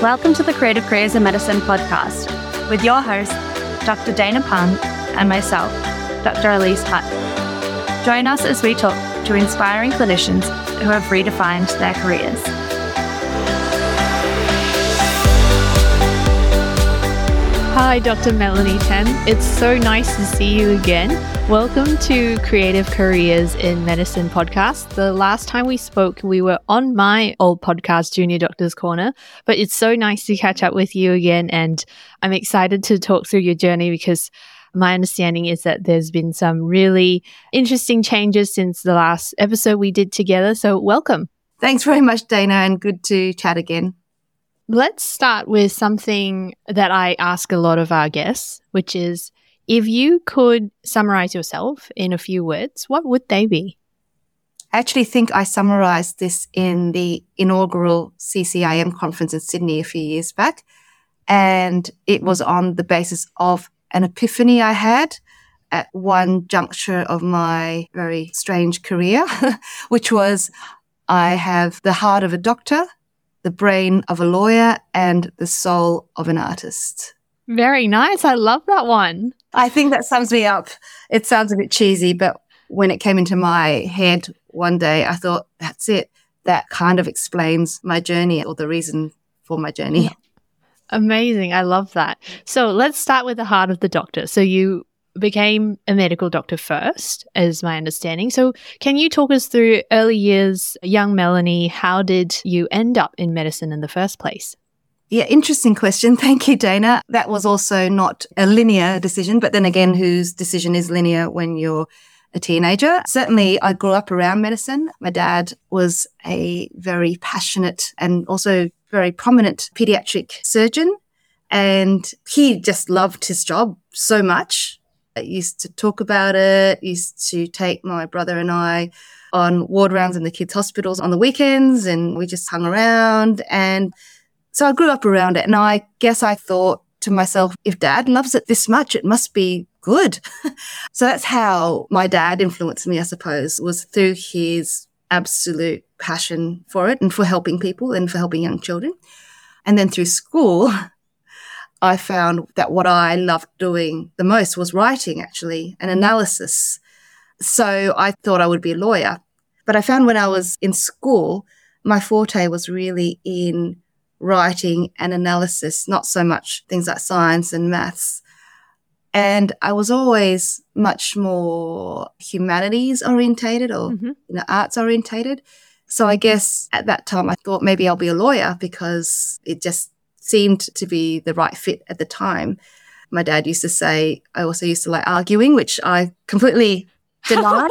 Welcome to the Creative Careers in Medicine podcast with your host, Dr. Dana Phang, and myself, Dr. Elise Hutt. Join us as we talk to inspiring clinicians who have redefined their careers. Hi, Dr. Melanie Tan. It's so nice to see you again. Welcome to Creative Careers in Medicine podcast. The last time we spoke, we were on my old podcast, Junior Doctor's Corner, but it's so nice to catch up with you again. And I'm excited to talk through your journey because my understanding is that there's been some really interesting changes since the last episode we did together. So, welcome. Thanks very much, Dana, and good to chat again. Let's start with something that I ask a lot of our guests, which is if you could summarize yourself in a few words, what would they be? I actually think I summarized this in the inaugural CCIM conference in Sydney a few years back. And it was on the basis of an epiphany I had at one juncture of my very strange career, which was I have the heart of a doctor the brain of a lawyer, and the soul of an artist. Very nice. I love that one. I think that sums me up. It sounds a bit cheesy, but when it came into my head one day, I thought, that's it. That kind of explains my journey or the reason for my journey. Amazing. I love that. So let's start with the heart of the doctor. So you became a medical doctor first, is my understanding. So, can you talk us through early years, young Melanie? How did you end up in medicine in the first place? Yeah, interesting question. Thank you, Dana. That was also not a linear decision, but then again, whose decision is linear when you're a teenager? Certainly, I grew up around medicine. My dad was a very passionate and also very prominent pediatric surgeon. And he just loved his job so much I used to talk about it, used to take my brother and I on ward rounds in the kids' hospitals on the weekends, and we just hung around. And so I grew up around it. And I guess I thought to myself, if dad loves it this much, it must be good. so that's how my dad influenced me, I suppose, was through his absolute passion for it and for helping people and for helping young children. And then through school, I found that what I loved doing the most was writing, actually, and analysis. So I thought I would be a lawyer. But I found when I was in school, my forte was really in writing and analysis, not so much things like science and maths. And I was always much more humanities orientated or mm-hmm. you know, arts orientated. So I guess at that time I thought maybe I'll be a lawyer because it just seemed to be the right fit at the time. My dad used to say, I also used to like arguing, which I completely denied,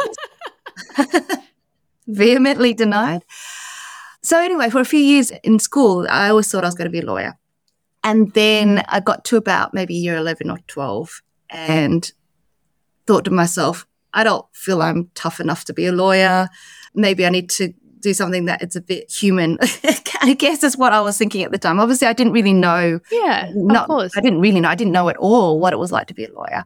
vehemently denied. So, anyway, for a few years in school, I always thought I was going to be a lawyer. And then I got to about maybe year 11 or 12 and thought to myself, I don't feel I'm tough enough to be a lawyer. Maybe I need to do something that it's a bit human. I guess is what I was thinking at the time. Obviously, I didn't really know. Yeah, not, of course. I didn't really know. I didn't know at all what it was like to be a lawyer.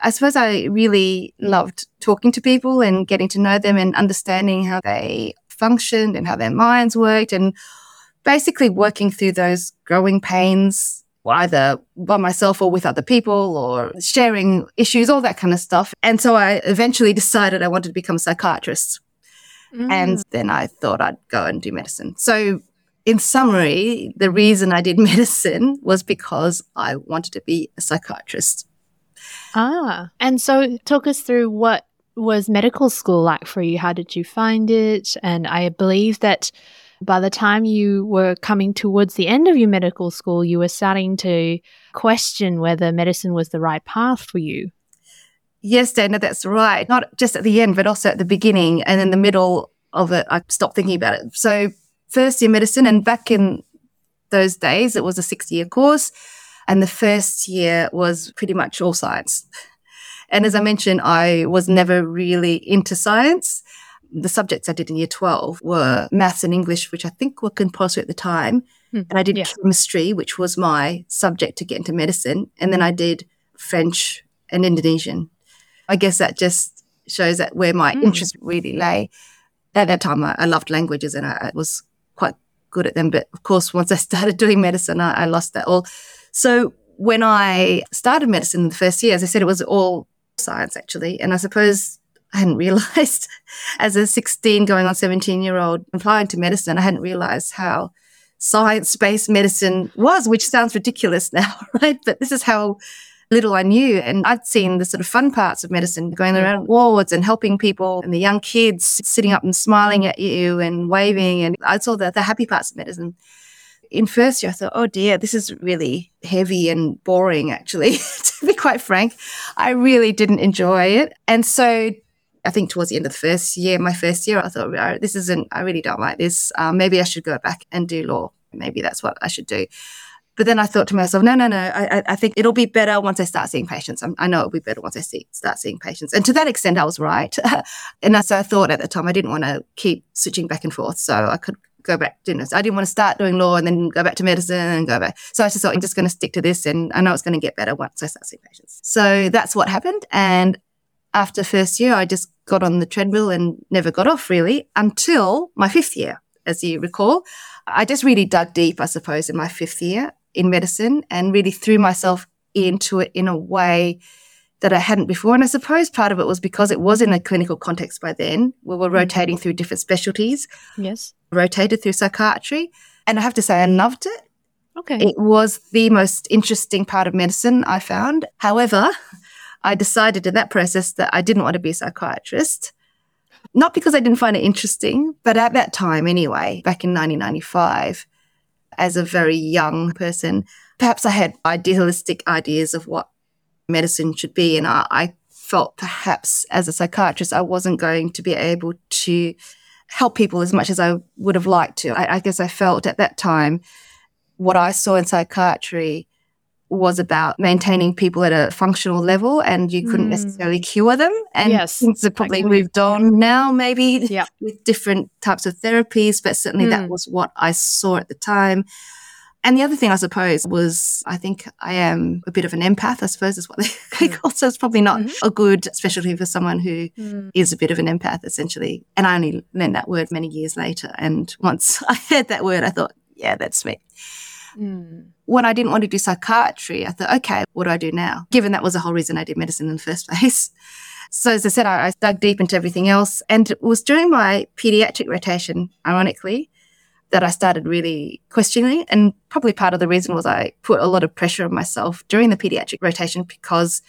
I suppose I really loved talking to people and getting to know them and understanding how they functioned and how their minds worked and basically working through those growing pains either by myself or with other people or sharing issues, all that kind of stuff. And so I eventually decided I wanted to become a psychiatrist. Mm. And then I thought I'd go and do medicine. So, in summary, the reason I did medicine was because I wanted to be a psychiatrist. Ah, and so talk us through what was medical school like for you? How did you find it? And I believe that by the time you were coming towards the end of your medical school, you were starting to question whether medicine was the right path for you. Yes, Dana, that's right. Not just at the end, but also at the beginning and in the middle of it, I stopped thinking about it. So, first year medicine, and back in those days, it was a six year course. And the first year was pretty much all science. And as I mentioned, I was never really into science. The subjects I did in year 12 were maths and English, which I think were compulsory at the time. Hmm. And I did yeah. chemistry, which was my subject to get into medicine. And then I did French and Indonesian. I guess that just shows that where my mm. interest really lay. At that time, I, I loved languages and I, I, was quite good at them. But of course, once I started doing medicine, I, I lost that all. So when I started medicine in the first year, as I said, it was all science actually. And I suppose I hadn't realized as a 16 going on 17 year old applying to medicine, I hadn't realized how science based medicine was, which sounds ridiculous now, right? But this is how little I knew. And I'd seen the sort of fun parts of medicine going around wards and helping people and the young kids sitting up and smiling at you and waving. And I saw the, the happy parts of medicine. In first year, I thought, oh dear, this is really heavy and boring, actually, to be quite frank. I really didn't enjoy it. And so I think towards the end of the first year, my first year, I thought, this isn't, I really don't like this. Um, maybe I should go back and do law. Maybe that's what I should do. But then I thought to myself, no, no, no, I, I think it'll be better once I start seeing patients. I'm, i know it'll be better once I see, start seeing patients. And to that extent, I was right. and so I thought at the time I didn't want to keep switching back and forth. So I could go back to. I didn't want to start doing law and then go back to medicine and go back. So I just thought I'm just going to stick to this and I know it's going to get better once I start seeing patients. So that's what happened. And after first year, I just got on the treadmill and never got off really until my fifth year, as you recall. I just really dug deep, I suppose, in my fifth year in medicine and really threw myself into it in a way that I hadn't before. And I suppose part of it was because it was in a clinical context by then. We were mm-hmm. rotating through different specialties. Yes. Rotated through psychiatry. And I have to say, I loved it. Okay. It was the most interesting part of medicine I found. However, I decided in that process that I didn't want to be a psychiatrist. Not because I didn't find it interesting, but at that time anyway, back in 1995, as a very young person, perhaps I had idealistic ideas of what medicine should be. And I, I felt perhaps as a psychiatrist, I wasn't going to be able to help people as much as I would have liked to. I, I guess I felt at that time what I saw in psychiatry was about maintaining people at a functional level and you couldn't mm. necessarily cure them. And yes, things have probably moved on now, maybe with different types of therapies, but certainly mm. that was what I saw at the time. And the other thing, I suppose, was I think I am a bit of an empath, I suppose is what they mm. call. So it's probably not mm-hmm. a good specialty for someone who mm. is a bit of an empath, essentially. And I only learned that word many years later. And once I heard that word, I thought, yeah, that's me. Mm. When I didn't want to do psychiatry, I thought, okay, what do I do now? Given that was the whole reason I did medicine in the first place. So as I said, I, I dug deep into everything else. And it was during my pediatric rotation, ironically, that I started really questioning. And probably part of the reason was I put a lot of pressure on myself during the pediatric rotation because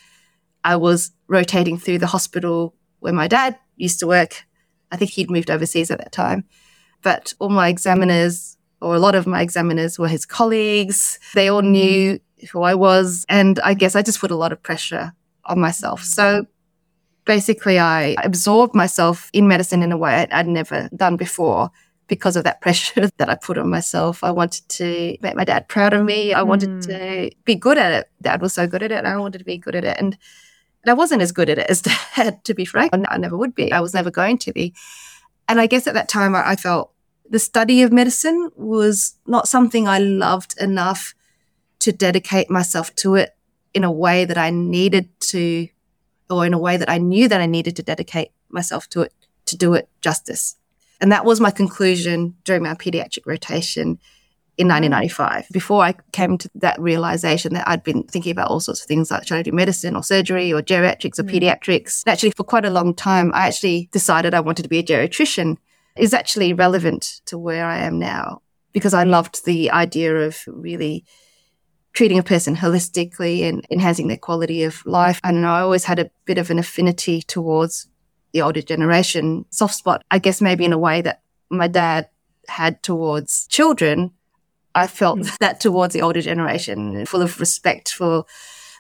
I was rotating through the hospital where my dad used to work. I think he'd moved overseas at that time. But all my examiners or a lot of my examiners were his colleagues. They all knew who I was. And I guess I just put a lot of pressure on myself. So basically, I absorbed myself in medicine in a way I'd never done before because of that pressure that I put on myself. I wanted to make my dad proud of me. I wanted mm. to be good at it. Dad was so good at it. I wanted to be good at it. And, and I wasn't as good at it as dad, to be frank. I never would be. I was never going to be. And I guess at that time, I, I felt the study of medicine was not something I loved enough to dedicate myself to it in a way that I needed to, or in a way that I knew that I needed to dedicate myself to it to do it justice. And that was my conclusion during my pediatric rotation in 1995. Before I came to that realization that I'd been thinking about all sorts of things like should I do medicine or surgery or geriatrics or mm. pediatrics. Actually, for quite a long time, I actually decided I wanted to be a geriatrician is actually relevant to where I am now because I loved the idea of really treating a person holistically and enhancing their quality of life. And I always had a bit of an affinity towards the older generation, soft spot, I guess maybe in a way that my dad had towards children. I felt mm. that towards the older generation, full of respect for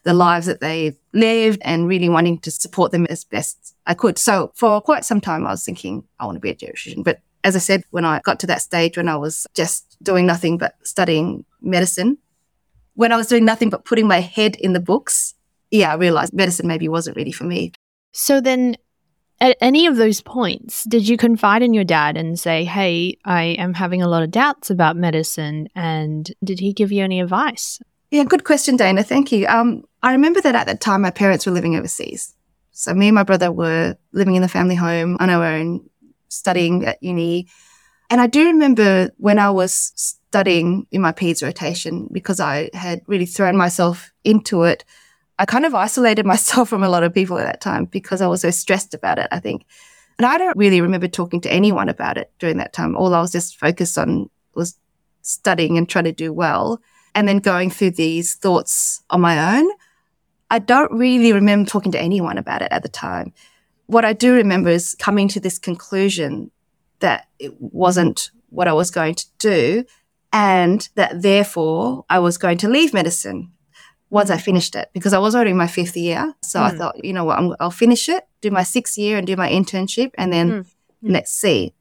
the lives that they've lived and really wanting to support them as best I could. So for quite some time, I was thinking, I want to be a geriatrician. But as I said, when I got to that stage when I was just doing nothing but studying medicine, when I was doing nothing but putting my head in the books, yeah, I realized medicine maybe wasn't really for me. So then, at any of those points, did you confide in your dad and say, Hey, I am having a lot of doubts about medicine? And did he give you any advice? Yeah, good question, Dana. Thank you. Um, I remember that at that time, my parents were living overseas. So me and my brother were living in the family home on our own, studying at uni. And I do remember when I was studying in my PEDS rotation, because I had really thrown myself into it, I kind of isolated myself from a lot of people at that time because I was so stressed about it, I think. And I don't really remember talking to anyone about it during that time. All I was just focused on was studying and trying to do well and then going through these thoughts on my own. I don't really remember talking to anyone about it at the time. What I do remember is coming to this conclusion that it wasn't what I was going to do and that therefore I was going to leave medicine once I finished it because I was already in my fifth year. So mm. I hmm. thought, you know what, i will finish it, do my sixth year and do my internship and then mm. let's see.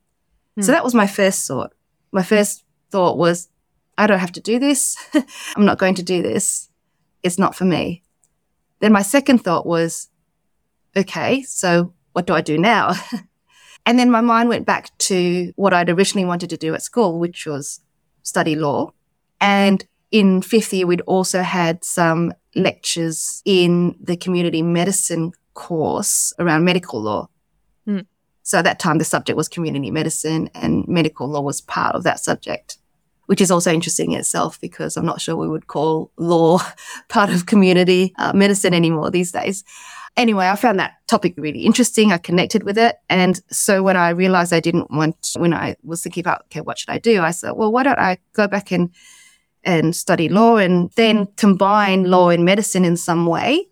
Mm. So that was my first thought. My first thought was, I don't have to do this. I'm not going to do this. It's not for me. Then my second thought was, okay, so what do I do now? and then my mind went back to what I'd originally wanted to do at school, which was study law. And in fifth year, we'd also had some lectures in the community medicine course around medical law. Mm. So at that time, the subject was community medicine and medical law was part of that subject, which is also interesting in itself because I'm not sure we would call law part of community uh, medicine anymore these days. Anyway, I found that topic really interesting. I connected with it. And so when I realized I didn't want, when I was thinking about, okay, what should I do? I said, well, why don't I go back and and study law and then combine law and medicine in some way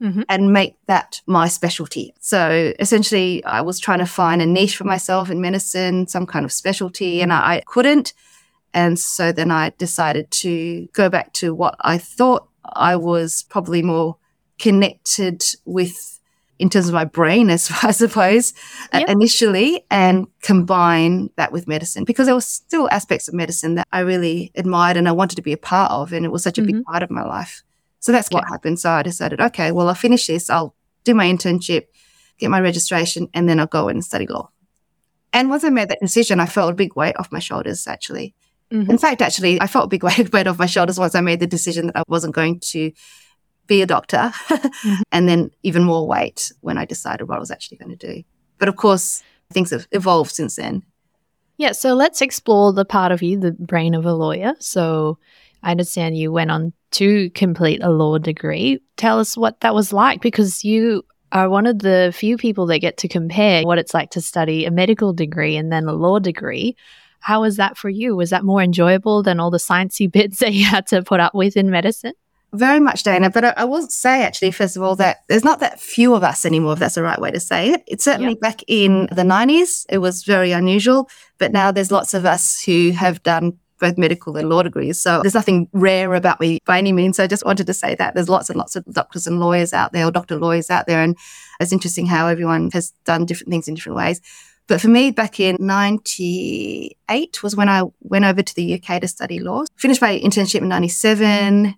mm-hmm. and make that my specialty. So essentially, I was trying to find a niche for myself in medicine, some kind of specialty, and I, I couldn't. And so then I decided to go back to what I thought I was probably more connected with in terms of my brain, as I suppose, uh, yep. uh, initially, and combine that with medicine because there were still aspects of medicine that I really admired and I wanted to be a part of, and it was such a mm-hmm. big part of my life. So that's what happened. So I decided, okay, well, I'll finish this. I'll do my internship, get my registration, and then I'll go and study law. And once I made that decision, I felt a big weight off my shoulders, actually. Mm-hmm. In fact, actually, I felt a big weight off my shoulders once I made the decision that I wasn't going to be a doctor, mm-hmm. and then even more weight when I decided what I was actually going to do. But of course, things have evolved since then. Yeah, so let's explore the part of you, the brain of a lawyer. So I understand you went on to complete a law degree. Tell us what that was like because you are one of the few people that get to compare what it's like to study a medical degree and then a law degree. How was that for you? Was that more enjoyable than all the sciencey bits that you had to put up with in medicine? Very much, Dana. But I, I, will say, actually, first of all, that there's not that few of us anymore, if that's the right way to say it. It's certainly yep. back in the 90s, it was very unusual. But now there's lots of us who have done both medical and law degrees. So there's nothing rare about me by any means. So I just wanted to say that there's lots and lots of doctors and lawyers out there, or doctor lawyers out there. And it's interesting how everyone has done different things in different ways. But for me, back in 98 was when I went over to the UK to study law. Finished my internship in 97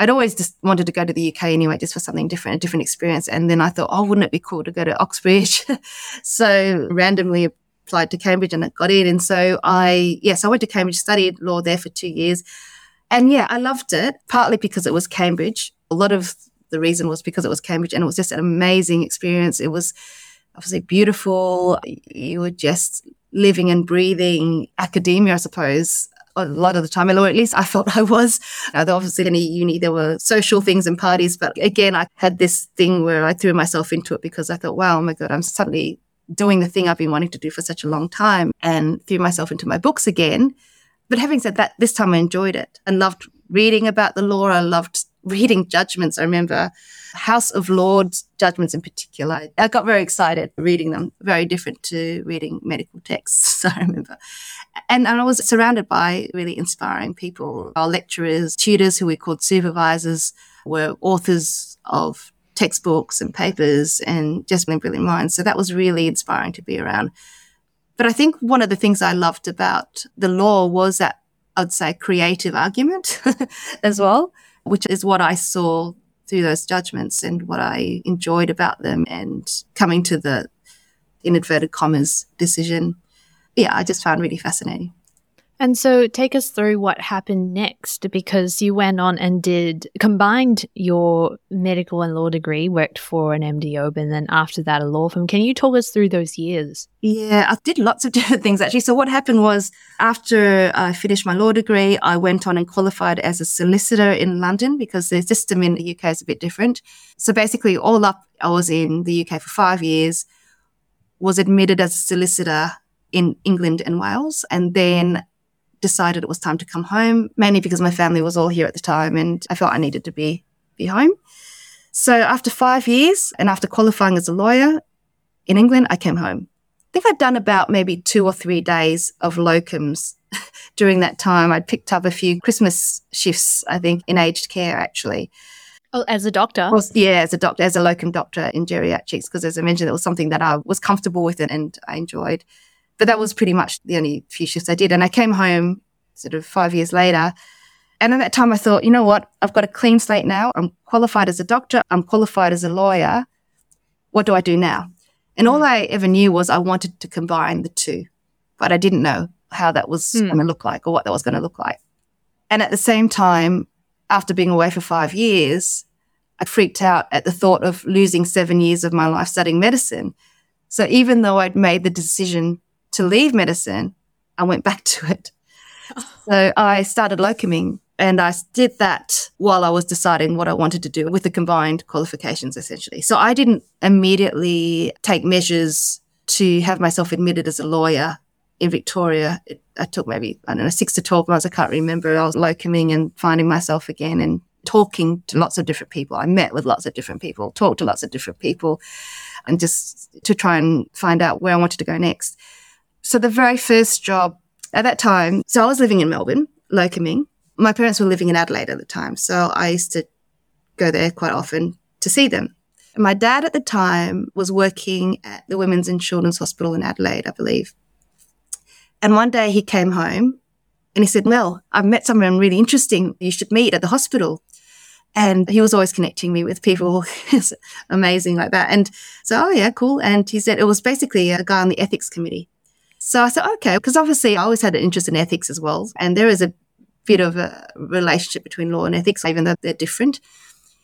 I'd always just wanted to go to the UK anyway, just for something different, a different experience. And then I thought, oh, wouldn't it be cool to go to Oxbridge? so randomly applied to Cambridge and it got in. And so I, yes, I went to Cambridge, studied law there for two years. And yeah, I loved it, partly because it was Cambridge. A lot of the reason was because it was Cambridge and it was just an amazing experience. It was obviously beautiful. You were just living and breathing academia, I suppose a lot of the time, or at least I felt I was. Uh, obviously, in uni, there were social things and parties, but again, I had this thing where I threw myself into it because I thought, wow, oh my God, I'm suddenly doing the thing I've been wanting to do for such a long time and threw myself into my books again. But having said that, this time I enjoyed it and loved reading about the law. I loved reading judgments. I remember House of Lords judgments in particular. I got very excited reading them, very different to reading medical texts, I remember. And, and I was surrounded by really inspiring people. Our lecturers, tutors who we called supervisors were authors of textbooks and papers and just brilliant minds. So that was really inspiring to be around. But I think one of the things I loved about the law was that I'd say creative argument as well, which is what I saw through those judgments and what I enjoyed about them and coming to the in inverted commas decision. Yeah, I just found really fascinating. And so take us through what happened next because you went on and did combined your medical and law degree, worked for an MDO, and then after that a law firm. Can you talk us through those years? Yeah, I did lots of different things actually. So what happened was after I finished my law degree, I went on and qualified as a solicitor in London because the system in the UK is a bit different. So basically all up, I was in the UK for five years, was admitted as a solicitor in England and Wales, and then decided it was time to come home, mainly because my family was all here at the time and I felt I needed to be, be home. So after five years and after qualifying as a lawyer in England, I came home. I think I'd done about maybe two or three days of locums during that time. I'd picked up a few Christmas shifts, I think, in aged care actually. Oh, as a doctor? Well, yeah, as a doctor, as a locum doctor in geriatrics, because as I mentioned, it was something that I was comfortable with and I enjoyed. But that was pretty much the only few shifts I did. And I came home sort of five years later. And at that time, I thought, you know what? I've got a clean slate now. I'm qualified as a doctor. I'm qualified as a lawyer. What do I do now? And all I ever knew was I wanted to combine the two, but I didn't know how that was mm. going to look like or what that was going to look like. And at the same time, after being away for five years, I freaked out at the thought of losing seven years of my life studying medicine. So even though I'd made the decision to leave medicine, I went back to it. Oh. So I started locuming and I did that while I was deciding what I wanted to do with the combined qualifications, essentially. So I didn't immediately take measures to have myself admitted as a lawyer in Victoria. It, I took maybe, I don't know, six to 12 months. I can't remember. I was locuming and finding myself again and talking to lots of different people. I met with lots of different people, talked to lots of different people, and just to try and find out where I wanted to go next. So the very first job at that time, so I was living in Melbourne, locuming. My parents were living in Adelaide at the time. So I used to go there quite often to see them. My dad at the time was working at the Women's and Children's Hospital in Adelaide, I believe. And one day he came home and he said, Well, I've met someone really interesting. You should meet at the hospital. And he was always connecting me with people amazing like that. And so, oh, yeah, cool. And he said it was basically a guy on the ethics committee. So I said, okay, because obviously I always had an interest in ethics as well. And there is a bit of a relationship between law and ethics, even though they're different.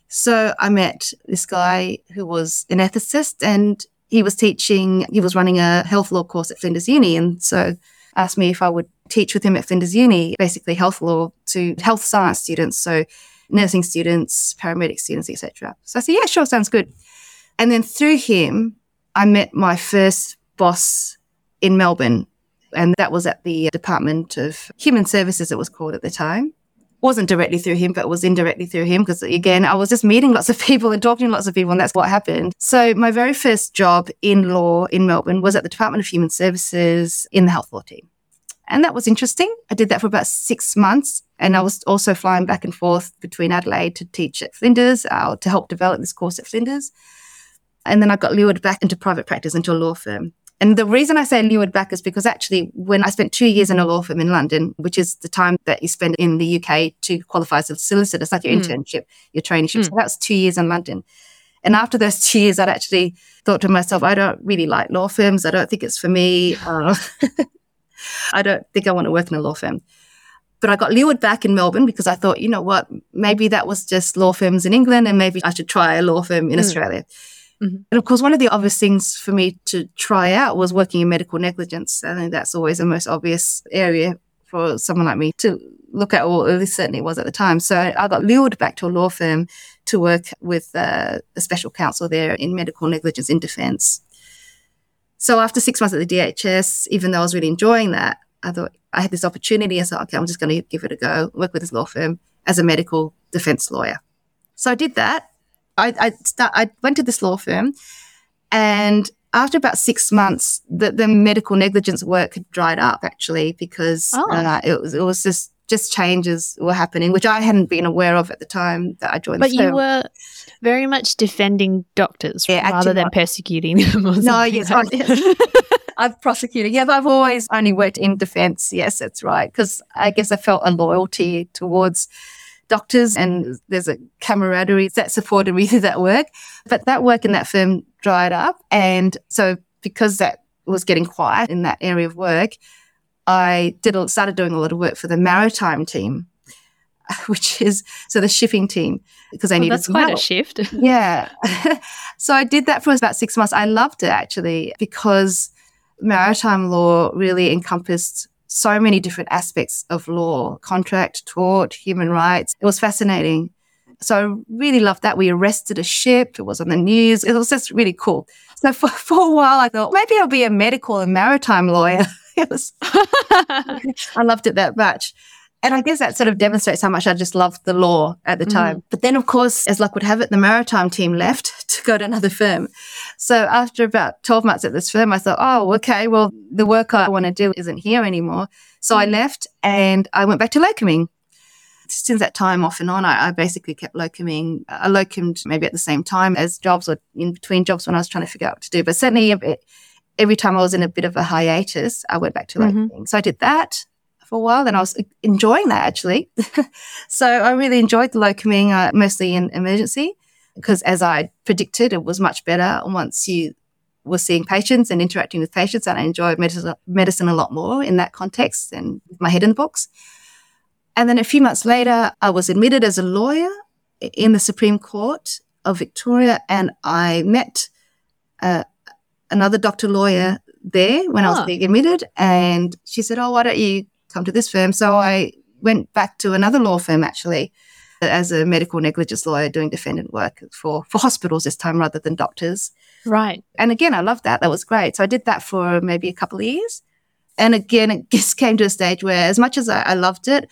So I met this guy who was an ethicist and he was teaching, he was running a health law course at Flinders Uni. And so asked me if I would teach with him at Flinders Uni, basically health law to health science students. So nursing students, paramedic students, etc. So I said, yeah, sure, sounds good. And then through him, I met my first boss in Melbourne. And that was at the Department of Human Services, it was called at the time. Wasn't directly through him, but it was indirectly through him because, again, I was just meeting lots of people and talking to lots of people, and that's what happened. So, my very first job in law in Melbourne was at the Department of Human Services in the health law team. And that was interesting. I did that for about six months. And I was also flying back and forth between Adelaide to teach at Flinders, uh, to help develop this course at Flinders. And then I got lured back into private practice into a law firm. And the reason I say lured back is because actually, when I spent two years in a law firm in London, which is the time that you spend in the UK to qualify as a solicitor, it's like your mm. internship, your traineeship. Mm. So that was two years in London. And after those two years, I'd actually thought to myself, I don't really like law firms. I don't think it's for me. Uh, I don't think I want to work in a law firm. But I got lured back in Melbourne because I thought, you know what, maybe that was just law firms in England and maybe I should try a law firm in mm. Australia. Mm-hmm. And of course, one of the obvious things for me to try out was working in medical negligence. I think that's always the most obvious area for someone like me to look at, or at least certainly was at the time. So I got lured back to a law firm to work with uh, a special counsel there in medical negligence in defence. So after six months at the DHS, even though I was really enjoying that, I thought I had this opportunity. I thought, okay, I'm just going to give it a go, work with this law firm as a medical defence lawyer. So I did that I, I, start, I went to this law firm and after about six months, the, the medical negligence work had dried up actually because oh. uh, it was it was just just changes were happening, which I hadn't been aware of at the time that I joined. The But you were very much defending doctors yeah, rather than not. persecuting them. no, yes, like I've prosecuted. Yeah, but I've always only worked in defence. Yes, that's right. Because I guess I felt a loyalty towards doctors and there's a camaraderie that supported me through that work. But that work in that firm dried up. And so because that was getting quiet in that area of work, I did started doing a lot of work for the maritime team, which is so the shipping team because I Oh, needed that's quite help. a shift. Yeah. so I did that for about six months. I loved it actually because maritime law really encompassed so many different aspects of law contract, tort, human rights. It was fascinating. So I really loved that. We arrested a ship. It was on the news. It was just really cool. So for, for a while, I thought maybe I'll be a medical and maritime lawyer. was, I loved it that much. And I guess that sort of demonstrates how much I just loved the law at the time. But then, of course, as luck would have it, the maritime team left to go to another firm. So after about 12 months at this firm, I thought, oh, okay, well, the work I want to do isn't here anymore. So I left and I went back to locuming. Since that time, off and on, I, I basically kept locuming. I locumed maybe at the same time as jobs or in between jobs when I was trying to figure out what to do. But certainly, every time I was in a bit of a hiatus, I went back to Mhm. locuming. So I did that for a while and I was enjoying that actually. so I really enjoyed the locuming, uh, mostly in emergency, because as I predicted, it was much better once you were seeing patients and interacting with patients. And I enjoyed medicine, medicine a lot more in that context than with my head in the books. And then a few months later, I was admitted as a lawyer in the Supreme Court of Victoria, and I met uh, another doctor lawyer there when I was Ah. being admitted, and she said, "Oh, why don't you come to this firm?" So I went back to another law firm actually as a medical negligence lawyer doing defendant work for for hospitals this time rather than doctors. right. And again, I loved that. That was great. So I did that for maybe a couple of years. And again, it just came to a stage where, as much as I, I loved it,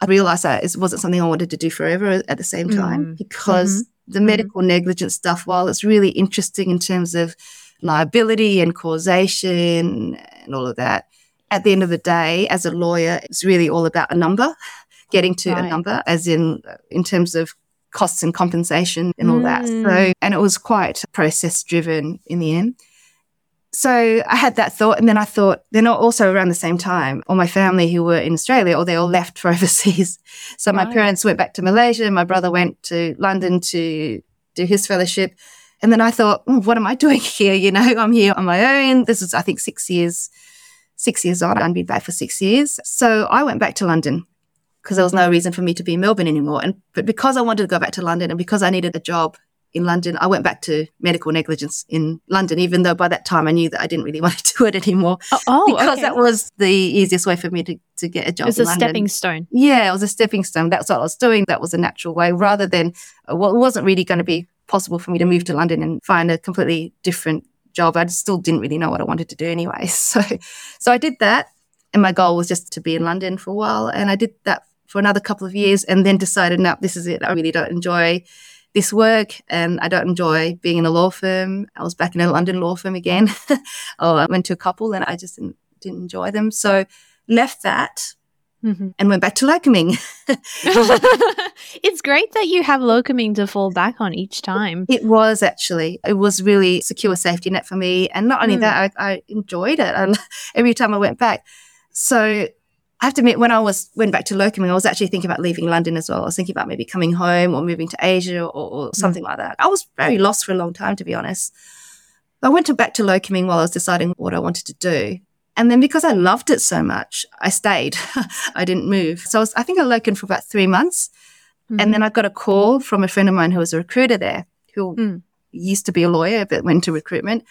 I realized that it wasn't something I wanted to do forever at the same time Mm. because the medical negligence stuff, while it's really interesting in terms of liability and causation and all of that, at the end of the day, as a lawyer, it's really all about a number, getting to a number, as in in terms of costs and compensation and all that. Mm. So, and it was quite process driven in the end. So I had that thought, and then I thought, then also around the same time, all my family who were in Australia, or they all left for overseas. So my parents went back to Malaysia, my brother went to London to do his fellowship. And then I thought, "Oh, what am I doing here? You know, I'm here on my own. This is, I think, six years, six years on. I'd been back for six years. So I went back to London because there was no reason for me to be in Melbourne anymore. And but because I wanted to go back to London and because I needed a job in London, I went back to medical negligence in London, even though by that time I knew that I didn't really want to do it anymore. Oh, oh because okay. that was the easiest way for me to, to get a job it was a London. stepping stone. Yeah, it was a stepping stone. That's what I was doing. That was a natural way rather than, what well, wasn't really going to be possible for me to move to London and find a completely different job. I still didn't really know what I wanted to do anyway. So, so I did that. And my goal was just to be in London for a while. And I did that for another couple of years and then decided, no, this is it. I really don't enjoy this work and I don't enjoy being in a law firm. I was back in a London law firm again. oh, I went to a couple and I just didn't, didn't enjoy them. So left that Mhm. and went back to locuming. it's great that you have locuming to fall back on each time. It was actually, it was really secure safety net for me. And not only Mm. that, I, I enjoyed it I, every time I went back. So I have to admit, when I was went back to locuming, I was actually thinking about leaving London as well. I was thinking about maybe coming home or moving to Asia or, or something like that. I was very lost for a long time, to be honest. I went to back to locuming while I was deciding what I wanted to do. And then because I loved it so much, I stayed. I didn't move. So I, was, I think I locumed for about three months. And then I got a call from a friend of mine who was a recruiter there, who Mm. used to be a lawyer but went to recruitment,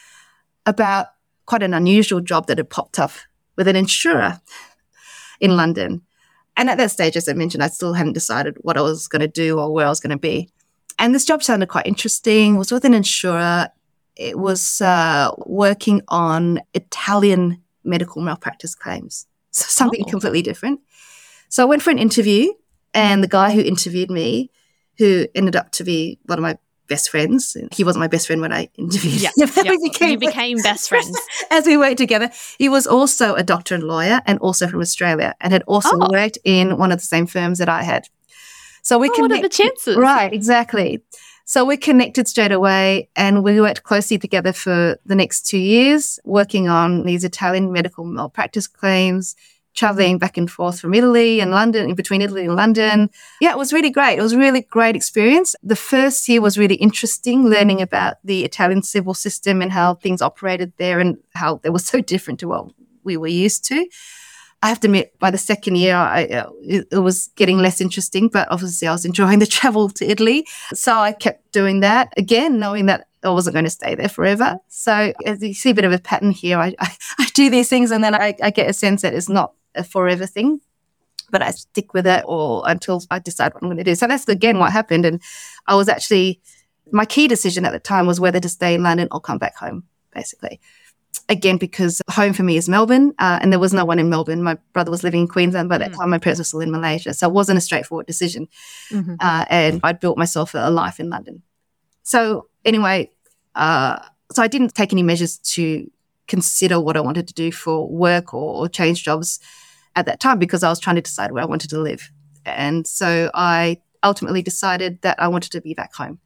about quite an unusual job that had popped up with an insurer in London. And at that stage, as I mentioned, I still hadn't decided what I was going to do or where I was going to be. And this job sounded quite interesting. It was with an insurer. It was uh, working on Italian medical malpractice claims, so something Oh. completely different. So I went for an interview, and the guy who interviewed me, who ended up to be one of my best friends, he wasn't my best friend when I interviewed Yeah, him. yeah. we became you became best friends. as we worked together. He was also a doctor and lawyer and also from Australia and had also Oh. worked in one of the same firms that I had. So we Oh, what are the chances? Right, exactly. So we connected straight away and we worked closely together for the next two years, working on these Italian medical malpractice claims, traveling back and forth from Italy and London, in between Italy and London. Yeah, it was really great. It was really great experience. The first year was really interesting, learning about the Italian civil system and how things operated there and how they were so different to what we were used to. I have to admit, by the second year, I, uh, it, it, was getting less interesting, but obviously I was enjoying the travel to Italy. So I kept doing that again, knowing that I wasn't going to stay there forever. So as you see a bit of a pattern here, I, I, I do these things and then I, I, get a sense that it's not a forever thing, but I stick with it or until I decide what I'm going to do. So that's again what happened. And I was actually, my key decision at the time was whether to stay in London or come back home, basically again, because home for me is Melbourne, uh, and there was no one in Melbourne. My brother was living in Queensland, but at the mm. time my parents were still in Malaysia. So it wasn't a straightforward decision. Mm-hmm. Uh, and I'd built myself a life in London. So anyway, uh, so I didn't take any measures to consider what I wanted to do for work or, or change jobs at that time because I was trying to decide where I wanted to live. And so I ultimately decided that I wanted to be back home.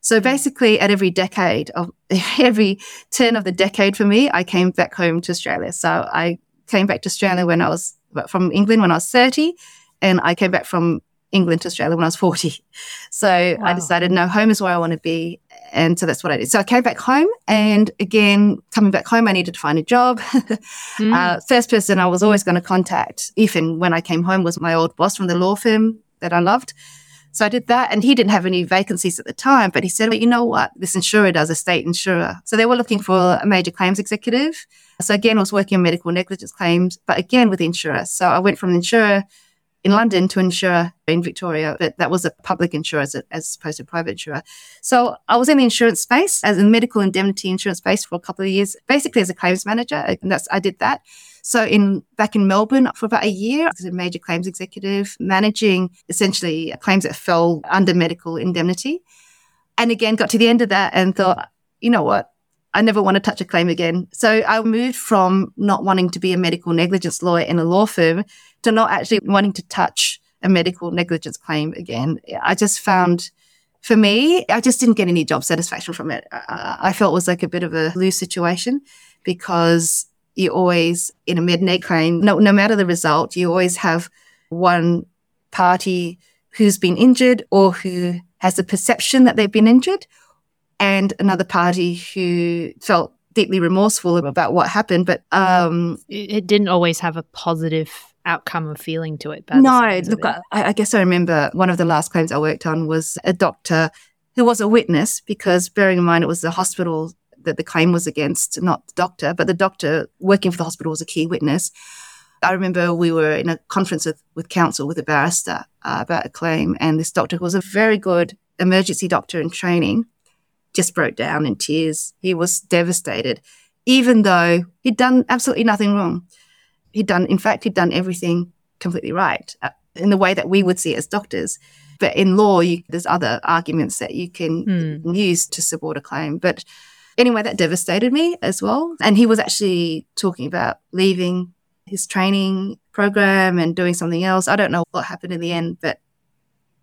So basically, at every decade of every turn of the decade for me, I came back home to Australia. So I came back to Australia when I was from England when I was 30, and I came back from England to Australia when I was 40. So wow. I decided, no, home is where I want to be. And so that's what I did. So I came back home. And again, coming back home, I needed to find a job. mm. uh, first person I was always going to contact, if and when I came home, was my old boss from the law firm that I loved. So I did that and he didn't have any vacancies at the time, but he said, well, you know what? This insurer does a state insurer. So they were looking for a major claims executive. So again, I was working on medical negligence claims, but again with insurer. So I went from insurer in London to an insurer in Victoria, but that was a public insurer as, as opposed to private insurer. So I was in the insurance space as a medical indemnity insurance space for a couple of years, basically as a claims manager. And that's, I did that. So in back in Melbourne for about a year as a major claims executive, managing essentially claims that fell under medical indemnity. And again, got to the end of that and thought, you know what? I never want to touch a claim again. So I moved from not wanting to be a medical negligence lawyer in a law firm to not actually wanting to touch a medical negligence claim again. I just found for me, I just didn't get any job satisfaction from it. I, felt it was like a bit of a loose situation because you always, in a med claim, no, no matter the result, you always have one party who's been injured or who has a perception that they've been injured, and another party who felt deeply remorseful about what happened. But um, it didn't always have a positive outcome or feeling to it. No, look, I, I guess I remember one of the last claims I worked on was a doctor who was a witness because bearing in mind it was the hospital that the claim was against, not the doctor, but the doctor working for the hospital was a key witness. I remember we were in a conference with, with counsel with a barrister uh, about a claim, and this doctor was a very good emergency doctor in training, just broke down in tears. He was devastated, even though he'd done absolutely nothing wrong. He'd done, in fact, he'd done everything completely right uh, in the way that we would see as doctors. But in law, you, there's other arguments that you can hmm. use to support a claim. But Anyway, that devastated me as well. And he was actually talking about leaving his training program and doing something else. I don't know what happened in the end, but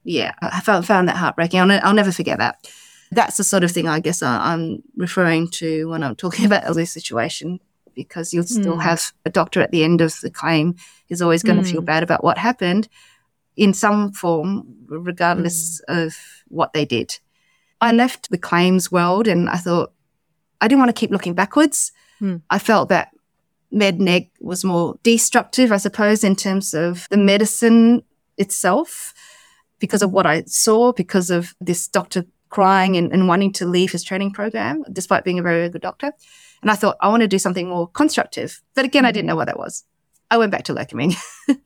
yeah, I found, found that heartbreaking. I'll, I'll never forget that. That's the sort of thing I guess I'm referring to when I'm talking about this situation because you'll still mm. have a doctor at the end of the claim who's always going to mm. feel bad about what happened in some form, regardless mm. of what they did. I left the claims world and I thought, I didn't want to keep looking backwards. Hmm. I felt that MedNeg was more destructive, I suppose, in terms of the medicine itself, because of what I saw, because of this doctor crying and, and wanting to leave his training program, despite being a very, very good doctor. And I thought, I want to do something more constructive. But again, I didn't know mm-hmm. what that was. I went back to locuming.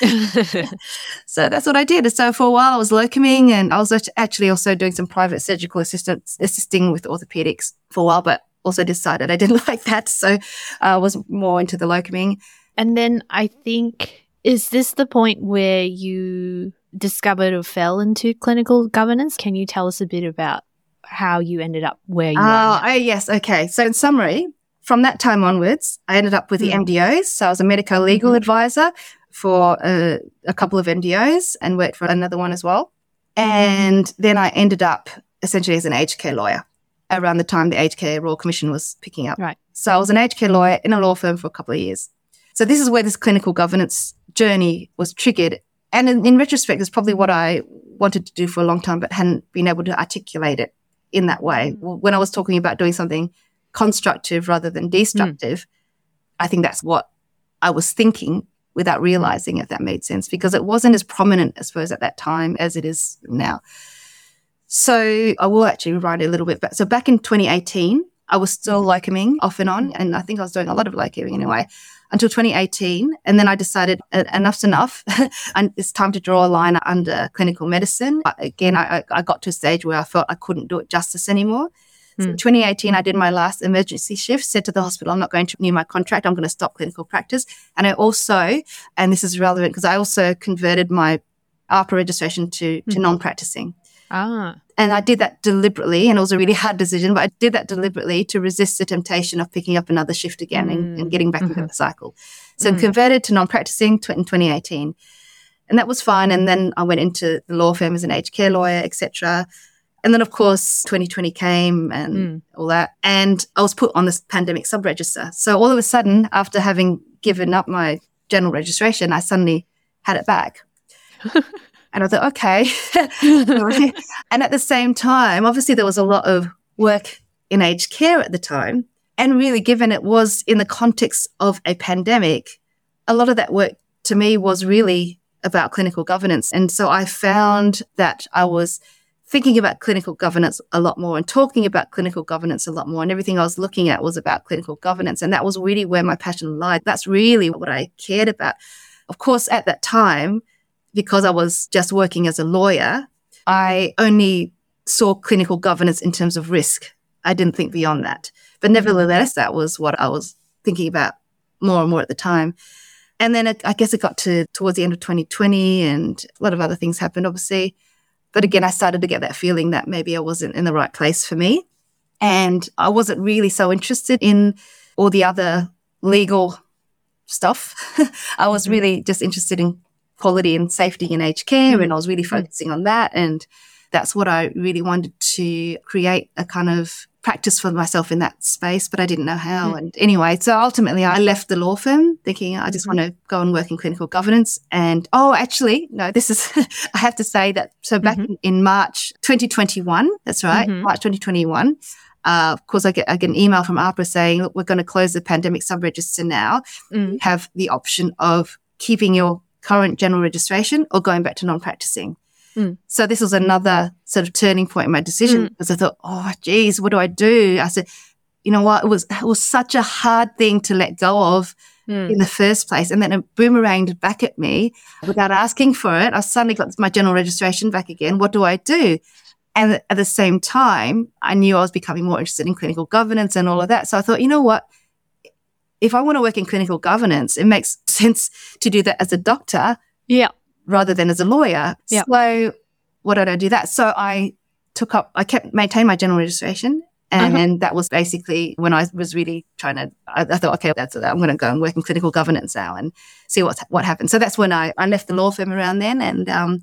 so that's what I did. So for a while, I was locuming and I was actually also doing some private surgical assistance, assisting with orthopedics for a while, but also decided I didn't like that. So I was more into the locuming. And then I think, is this the point where you discovered or fell into clinical governance? Can you tell us a bit about how you ended up where you are? Oh, yes. Okay. So in summary, from that time onwards, I ended up with the MDOs. Hmm. So I was a medico legal mm-hmm. advisor for a, a couple of MDOs and worked for another one as well. And then I ended up essentially as an aged care lawyer around the time the Aged Care Royal Commission was picking up. Right. So I was an aged care lawyer in a law firm for a couple of years. So this is where this clinical governance journey was triggered. And in, in retrospect, it's probably what I wanted to do for a long time, but hadn't been able to articulate it in that way. Mm. When I was talking about doing something constructive rather than destructive, mm. I think that's what I was thinking without realizing if that made sense because it wasn't as prominent, I suppose, at that time as it is now. So I will actually write a little bit back. So back in 2018, I was still locuming off and on, and I think I was doing a lot of locuming anyway until 2018. And then I decided enough's enough. and it's time to draw a line under clinical medicine. Again, I, I got to a stage where I felt I couldn't do it justice anymore. So in 2018, I did my last emergency shift, said to the hospital, I'm not going to renew my contract. I'm going to stop clinical practice. And I also, and this is relevant because I also converted my AHPRA registration to, to mm. non-practicing. Ah. And I did that deliberately, and it was a really hard decision, but I did that deliberately to resist the temptation of picking up another shift again mm. and, and, getting back mm-hmm. into the cycle. So mm. converted to non-practicing in 2018. And that was fine. And then I went into the law firm as an aged care lawyer, etc. And then, of course, 2020 came and mm. all that. And I was put on this pandemic sub-register. So all of a sudden, after having given up my general registration, I suddenly had it back. And I thought, okay. and at the same time, obviously, there was a lot of work in aged care at the time. And really, given it was in the context of a pandemic, a lot of that work to me was really about clinical governance. And so I found that I was thinking about clinical governance a lot more and talking about clinical governance a lot more. And everything I was looking at was about clinical governance. And that was really where my passion lied. That's really what I cared about. Of course, at that time, because I was just working as a lawyer, I only saw clinical governance in terms of risk. I didn't think beyond that. But nevertheless, that was what I was thinking about more and more at the time. And then it, I guess it got to towards the end of 2020 and a lot of other things happened, obviously. But again, I started to get that feeling that maybe I wasn't in the right place for me. And I wasn't really so interested in all the other legal stuff. I was mm-hmm. really just interested in quality and safety in aged care. And I was really mm. focusing on that. And that's what I really wanted to create a kind of practice for myself in that space, but I didn't know how. Mm. And anyway, so ultimately I left the law firm thinking I just want to go and work in clinical governance. And oh, actually, no, this is, I have to say that. So back mm-hmm. in March 2021, that's right, mm-hmm. March 2021, uh, of course, I get, I get an email from AHPRA saying, look, we're going to close the pandemic sub-register now. Mm. have the option of keeping your current general registration or going back to non-practicing. Mm. So this was another sort of turning point in my decision mm. because I thought, oh, geez, what do I do? I said, you know what? It was, it was such a hard thing to let go of mm. in the first place. And then it boomeranged back at me without asking for it. I suddenly got my general registration back again. What do I do? And at the same time, I knew I was becoming more interested in clinical governance and all of that. So I thought, you know what? If I want to work in clinical governance, it makes sense to do that as a doctor. Yeah. Rather than as a lawyer. Yeah. So what did I do that? So I took up, I kept maintain my general registration. And uh-huh. that was basically when I was really trying to, I, I thought, okay, that's, I'm going to go and work in clinical governance now and see what's, what happens. So that's when I, I left the law firm around then. And, um,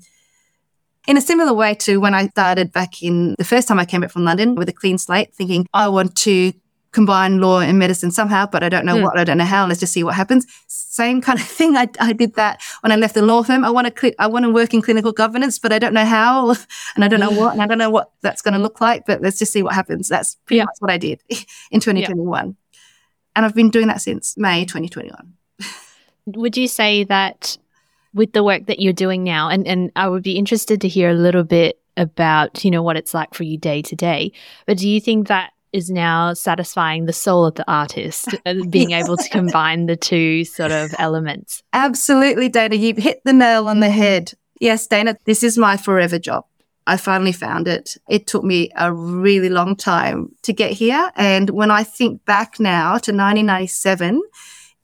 in a similar way to when I started back in the first time I came back from London with a clean slate, thinking I want to combine law and medicine somehow, but I don't know mm. what, I don't know how. Let's just see what happens. Same kind of thing. I, I did that when I left the law firm. I want to, cl- I want to work in clinical governance, but I don't know how and I don't know what, and I don't know what that's going to look like, but let's just see what happens. That's pretty yeah. much what I did in 2021. Yeah. And I've been doing that since May 2021. Would you say that with the work that you're doing now, and, and I would be interested to hear a little bit about, you know, what it's like for you day to day, but do you think that is now satisfying the soul of the artist, uh, being able to combine the two sort of elements. Absolutely, Dana. You've hit the nail on the head. Yes, Dana, this is my forever job. I finally found it. It took me a really long time to get here. And when I think back now to 1997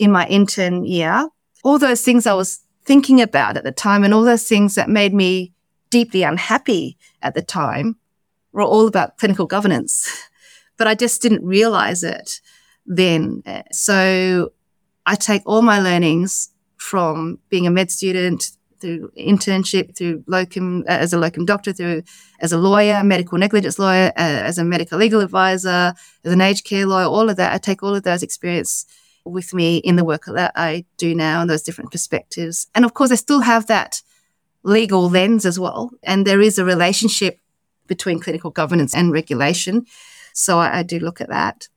in my intern year, all those things I was thinking about at the time and all those things that made me deeply unhappy at the time were all about clinical governance but I just didn't realize it then. So I take all my learnings from being a med student through internship, through locum, uh, as a locum doctor, through as a lawyer, medical negligence lawyer, uh, as a medical legal advisor, as an aged care lawyer, all of that. I take all of those experience with me in the work that I do now and those different perspectives. And of course, I still have that legal lens as well. And there is a relationship between clinical governance and regulation. So I, I do look at that.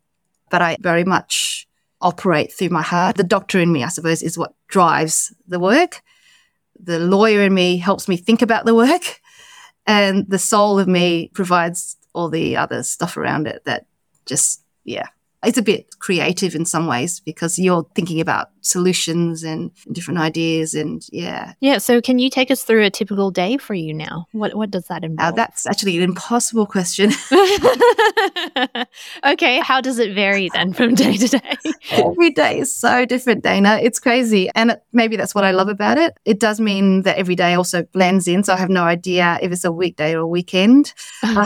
But I very much operate through my heart. The doctor in me, I suppose, is what drives the work. The lawyer in me helps me think about the work. And the soul of me provides all the other stuff around it that just, yeah, it's a bit creative in some ways because you're thinking about solutions and different ideas and yeah. Yeah so can you take us through a typical day for you now? What what does that involve? uh, that's actually an impossible question. Okay how does it vary then from day to day? Every day is so different dana. It's crazy. And it, maybe that's what i love about it. It does mean that every day also blends in so i have no idea if it's a weekday or a weekend. And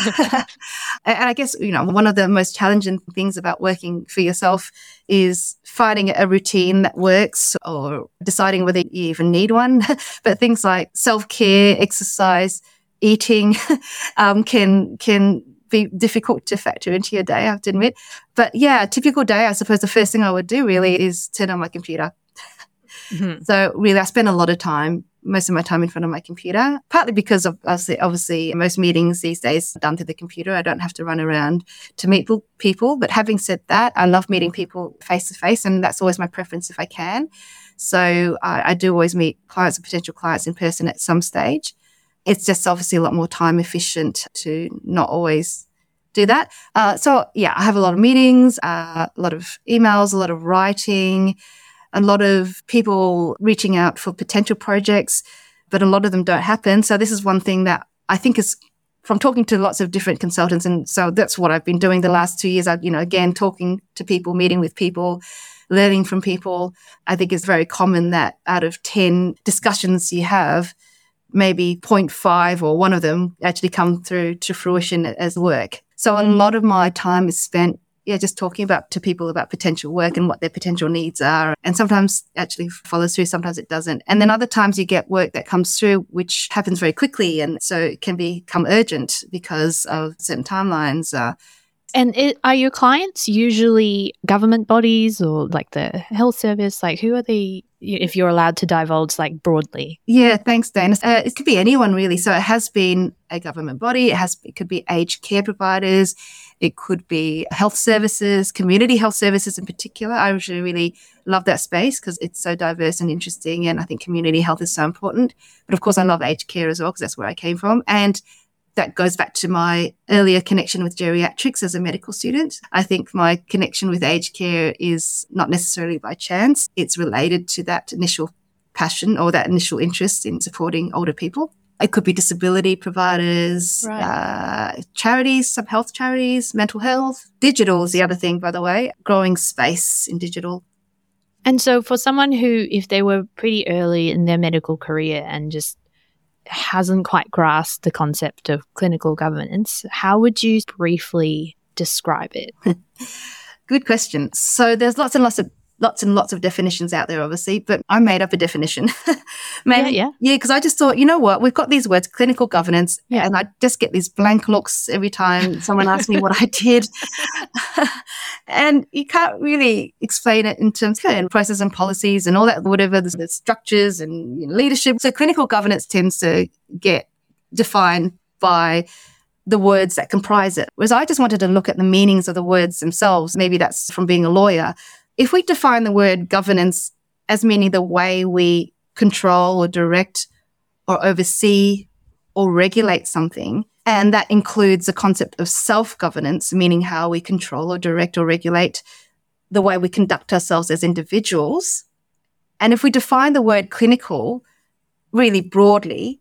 i guess you know one of the most challenging things about working for yourself is finding a routine that works or deciding whether you even need one. but things like self care, exercise, eating um, can can be difficult to factor into your day. I have to admit. But yeah, typical day. I suppose the first thing I would do really is turn on my computer. Mm-hmm. So really, I spend a lot of time most of my time in front of my computer, partly because of obviously, obviously most meetings these days are done through the computer. I don't have to run around to meet people. But having said that, I love meeting people face to face, and that's always my preference if I can. So I, I do always meet clients and potential clients in person at some stage. It's just obviously a lot more time efficient to not always do that. Uh, so yeah, I have a lot of meetings, uh, a lot of emails, a lot of writing a lot of people reaching out for potential projects, but a lot of them don't happen. So this is one thing that I think is from talking to lots of different consultants. And so that's what I've been doing the last two years. I, you know, again, talking to people, meeting with people, learning from people. I think it's very common that out of 10 discussions you have, maybe 0.5 or one of them actually come through to fruition as work. So a lot of my time is spent yeah, just talking about to people about potential work and what their potential needs are. And sometimes actually follows through, sometimes it doesn't. And then other times you get work that comes through, which happens very quickly. And so it can become urgent because of certain timelines. Uh, and it, are your clients usually government bodies or like the health service? Like, who are they? If you're allowed to divulge, like broadly. Yeah, thanks, Dana. Uh, it could be anyone really. So it has been a government body. It has. It could be aged care providers. It could be health services, community health services in particular. I really love that space because it's so diverse and interesting. And I think community health is so important. But of course, I love aged care as well because that's where I came from. And that goes back to my earlier connection with geriatrics as a medical student. I think my connection with aged care is not necessarily by chance. It's related to that initial passion or that initial interest in supporting older people. It could be disability providers, right. uh, charities, some health charities, mental health. Digital is the other thing, by the way, growing space in digital. And so, for someone who, if they were pretty early in their medical career and just hasn't quite grasped the concept of clinical governance, how would you briefly describe it? Good question. So, there's lots and lots of lots and lots of definitions out there, obviously, but I made up a definition. Maybe, yeah, yeah, because I just thought, you know what, we've got these words, clinical governance, yeah. and I just get these blank looks every time someone asks me what I did, and you can't really explain it in terms of process and policies and all that, whatever the structures and you know, leadership. So clinical governance tends to get defined by the words that comprise it. Whereas I just wanted to look at the meanings of the words themselves. Maybe that's from being a lawyer. If we define the word governance as meaning the way we control or direct or oversee or regulate something, and that includes the concept of self governance, meaning how we control or direct or regulate the way we conduct ourselves as individuals. And if we define the word clinical really broadly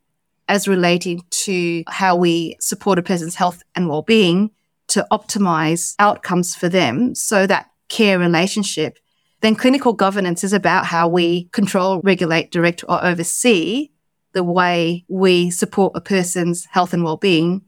as relating to how we support a person's health and well being to optimize outcomes for them so that care relationship, then clinical governance is about how we control, regulate, direct, or oversee the way we support a person's health and well-being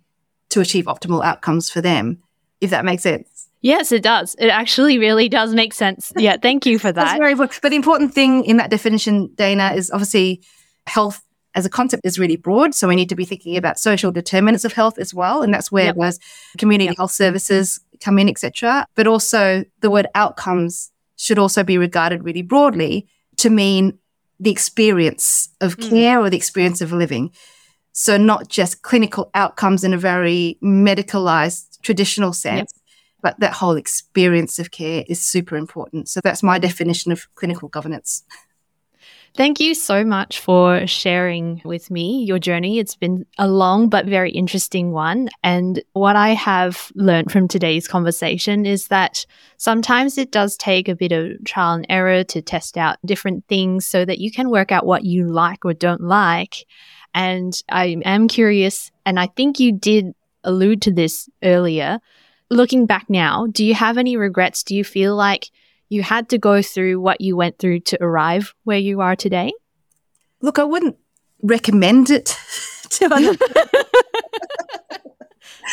to achieve optimal outcomes for them. If that makes sense. Yes, it does. It actually really does make sense. Yeah, thank you for that. That's very important. But the important thing in that definition, Dana, is obviously health as a concept is really broad. So we need to be thinking about social determinants of health as well. And that's where yep. those community yep. health services come in, etc. But also the word outcomes should also be regarded really broadly to mean the experience of mm. care or the experience of living. So not just clinical outcomes in a very medicalized traditional sense, yep. but that whole experience of care is super important. So that's my definition of clinical governance. Thank you so much for sharing with me your journey. It's been a long but very interesting one. And what I have learned from today's conversation is that sometimes it does take a bit of trial and error to test out different things so that you can work out what you like or don't like. And I am curious, and I think you did allude to this earlier. Looking back now, do you have any regrets? Do you feel like you had to go through what you went through to arrive where you are today? Look, I wouldn't recommend it to others.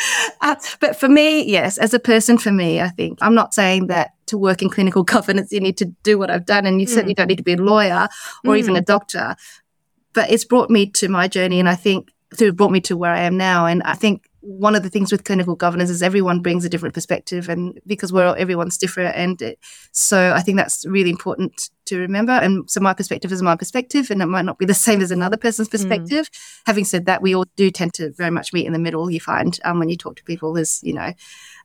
uh, but for me, yes, as a person, for me, I think I'm not saying that to work in clinical governance, you need to do what I've done, and you mm. certainly don't need to be a lawyer or mm. even a doctor. But it's brought me to my journey, and I think it brought me to where I am now. And I think one of the things with clinical governance is everyone brings a different perspective and because we're all everyone's different and it, so i think that's really important to remember and so my perspective is my perspective and it might not be the same as another person's mm. perspective mm. having said that we all do tend to very much meet in the middle you find um, when you talk to people is you know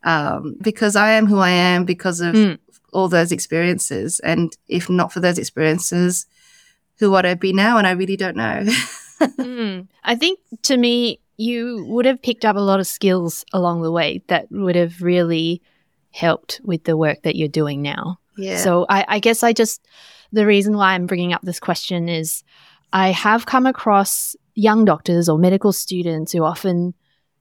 um, because i am who i am because of mm. all those experiences and if not for those experiences who would i be now and i really don't know mm. i think to me you would have picked up a lot of skills along the way that would have really helped with the work that you're doing now. Yeah. So I, I guess I just, the reason why I'm bringing up this question is I have come across young doctors or medical students who often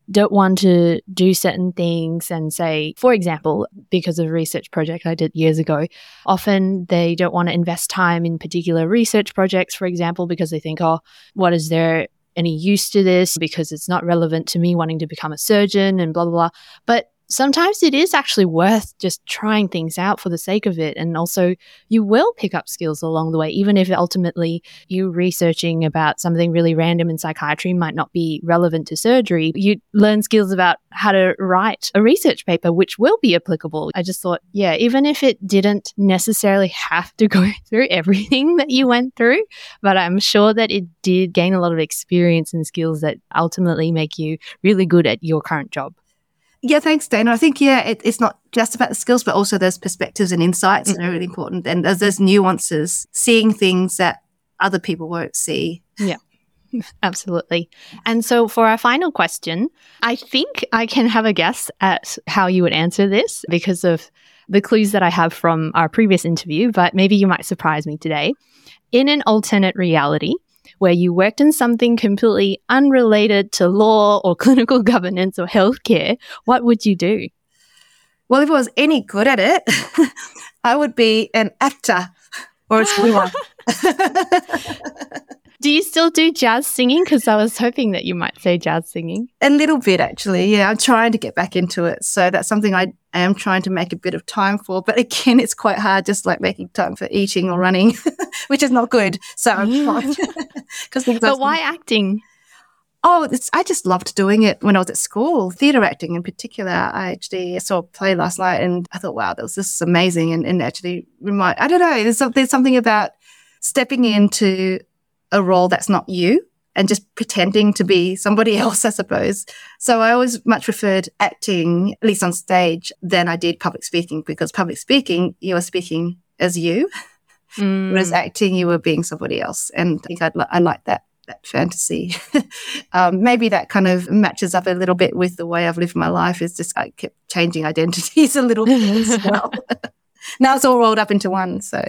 don't want to do certain things and say, for example, because of a research project I did years ago, often they don't want to invest time in particular research projects, for example, because they think, oh, what is there any use to this because it's not relevant to me wanting to become a surgeon and blah, blah, blah. But sometimes it is actually worth just trying things out for the sake of it. And also, you will pick up skills along the way, even if ultimately you researching about something really random in psychiatry might not be relevant to surgery. You learn skills about how to write a research paper, which will be applicable. I just thought, yeah, even if it didn't necessarily have to go through everything that you went through, but I'm sure that it did gain a lot of experience and skills that ultimately make you really good at your current job. Yeah, thanks, Dana. I think, yeah, it, it's not just about the skills, but also those perspectives and insights mm. that are really important. And there's those nuances, seeing things that other people won't see. Yeah. Absolutely. And so, for our final question, I think I can have a guess at how you would answer this because of the clues that I have from our previous interview, but maybe you might surprise me today. In an alternate reality, where you worked in something completely unrelated to law or clinical governance or healthcare, what would you do? Well, if I was any good at it, I would be an actor or a swimmer. Do you still do jazz singing? Because I was hoping that you might say jazz singing. A little bit, actually. Yeah, I'm trying to get back into it. So that's something I am trying to make a bit of time for. But again, it's quite hard, just like making time for eating or running, which is not good. So I'm trying. but why acting? Oh, I just loved doing it when I was at school, theatre acting in particular. I actually saw a play last night and I thought, wow, that was this is amazing. And, and actually remind, I don't know, there's, there's something about stepping into a role that's not you and just pretending to be somebody else, I suppose. So I always much preferred acting, at least on stage, than I did public speaking because public speaking, you are speaking as you, mm. whereas acting, you were being somebody else. And I think I'd li- I like that. That fantasy. um, maybe that kind of matches up a little bit with the way I've lived my life. Is just I kept changing identities a little bit as well. now it's all rolled up into one. So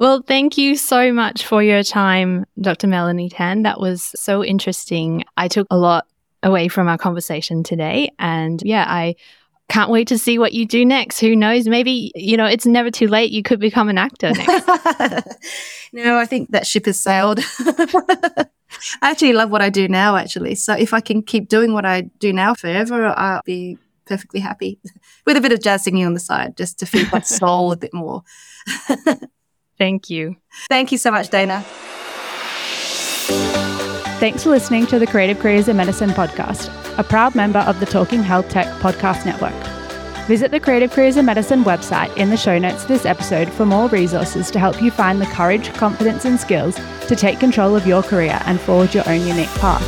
Well, thank you so much for your time, Dr. Melanie Tan. That was so interesting. I took a lot away from our conversation today. And yeah, I can't wait to see what you do next. Who knows? Maybe, you know, it's never too late. You could become an actor next. no, I think that ship has sailed. I actually love what I do now, actually. So if I can keep doing what I do now forever, I'll be perfectly happy with a bit of jazz singing on the side just to feed my soul a bit more. Thank you. Thank you so much, Dana. Thanks for listening to the Creative Careers in Medicine podcast, a proud member of the Talking Health Tech podcast network. Visit the Creative Careers in Medicine website in the show notes of this episode for more resources to help you find the courage, confidence, and skills to take control of your career and forge your own unique path.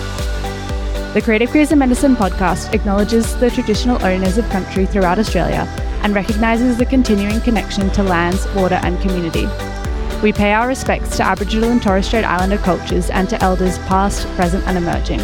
The Creative Careers in Medicine podcast acknowledges the traditional owners of country throughout Australia and recognises the continuing connection to lands, water, and community. We pay our respects to Aboriginal and Torres Strait Islander cultures and to elders past, present, and emerging.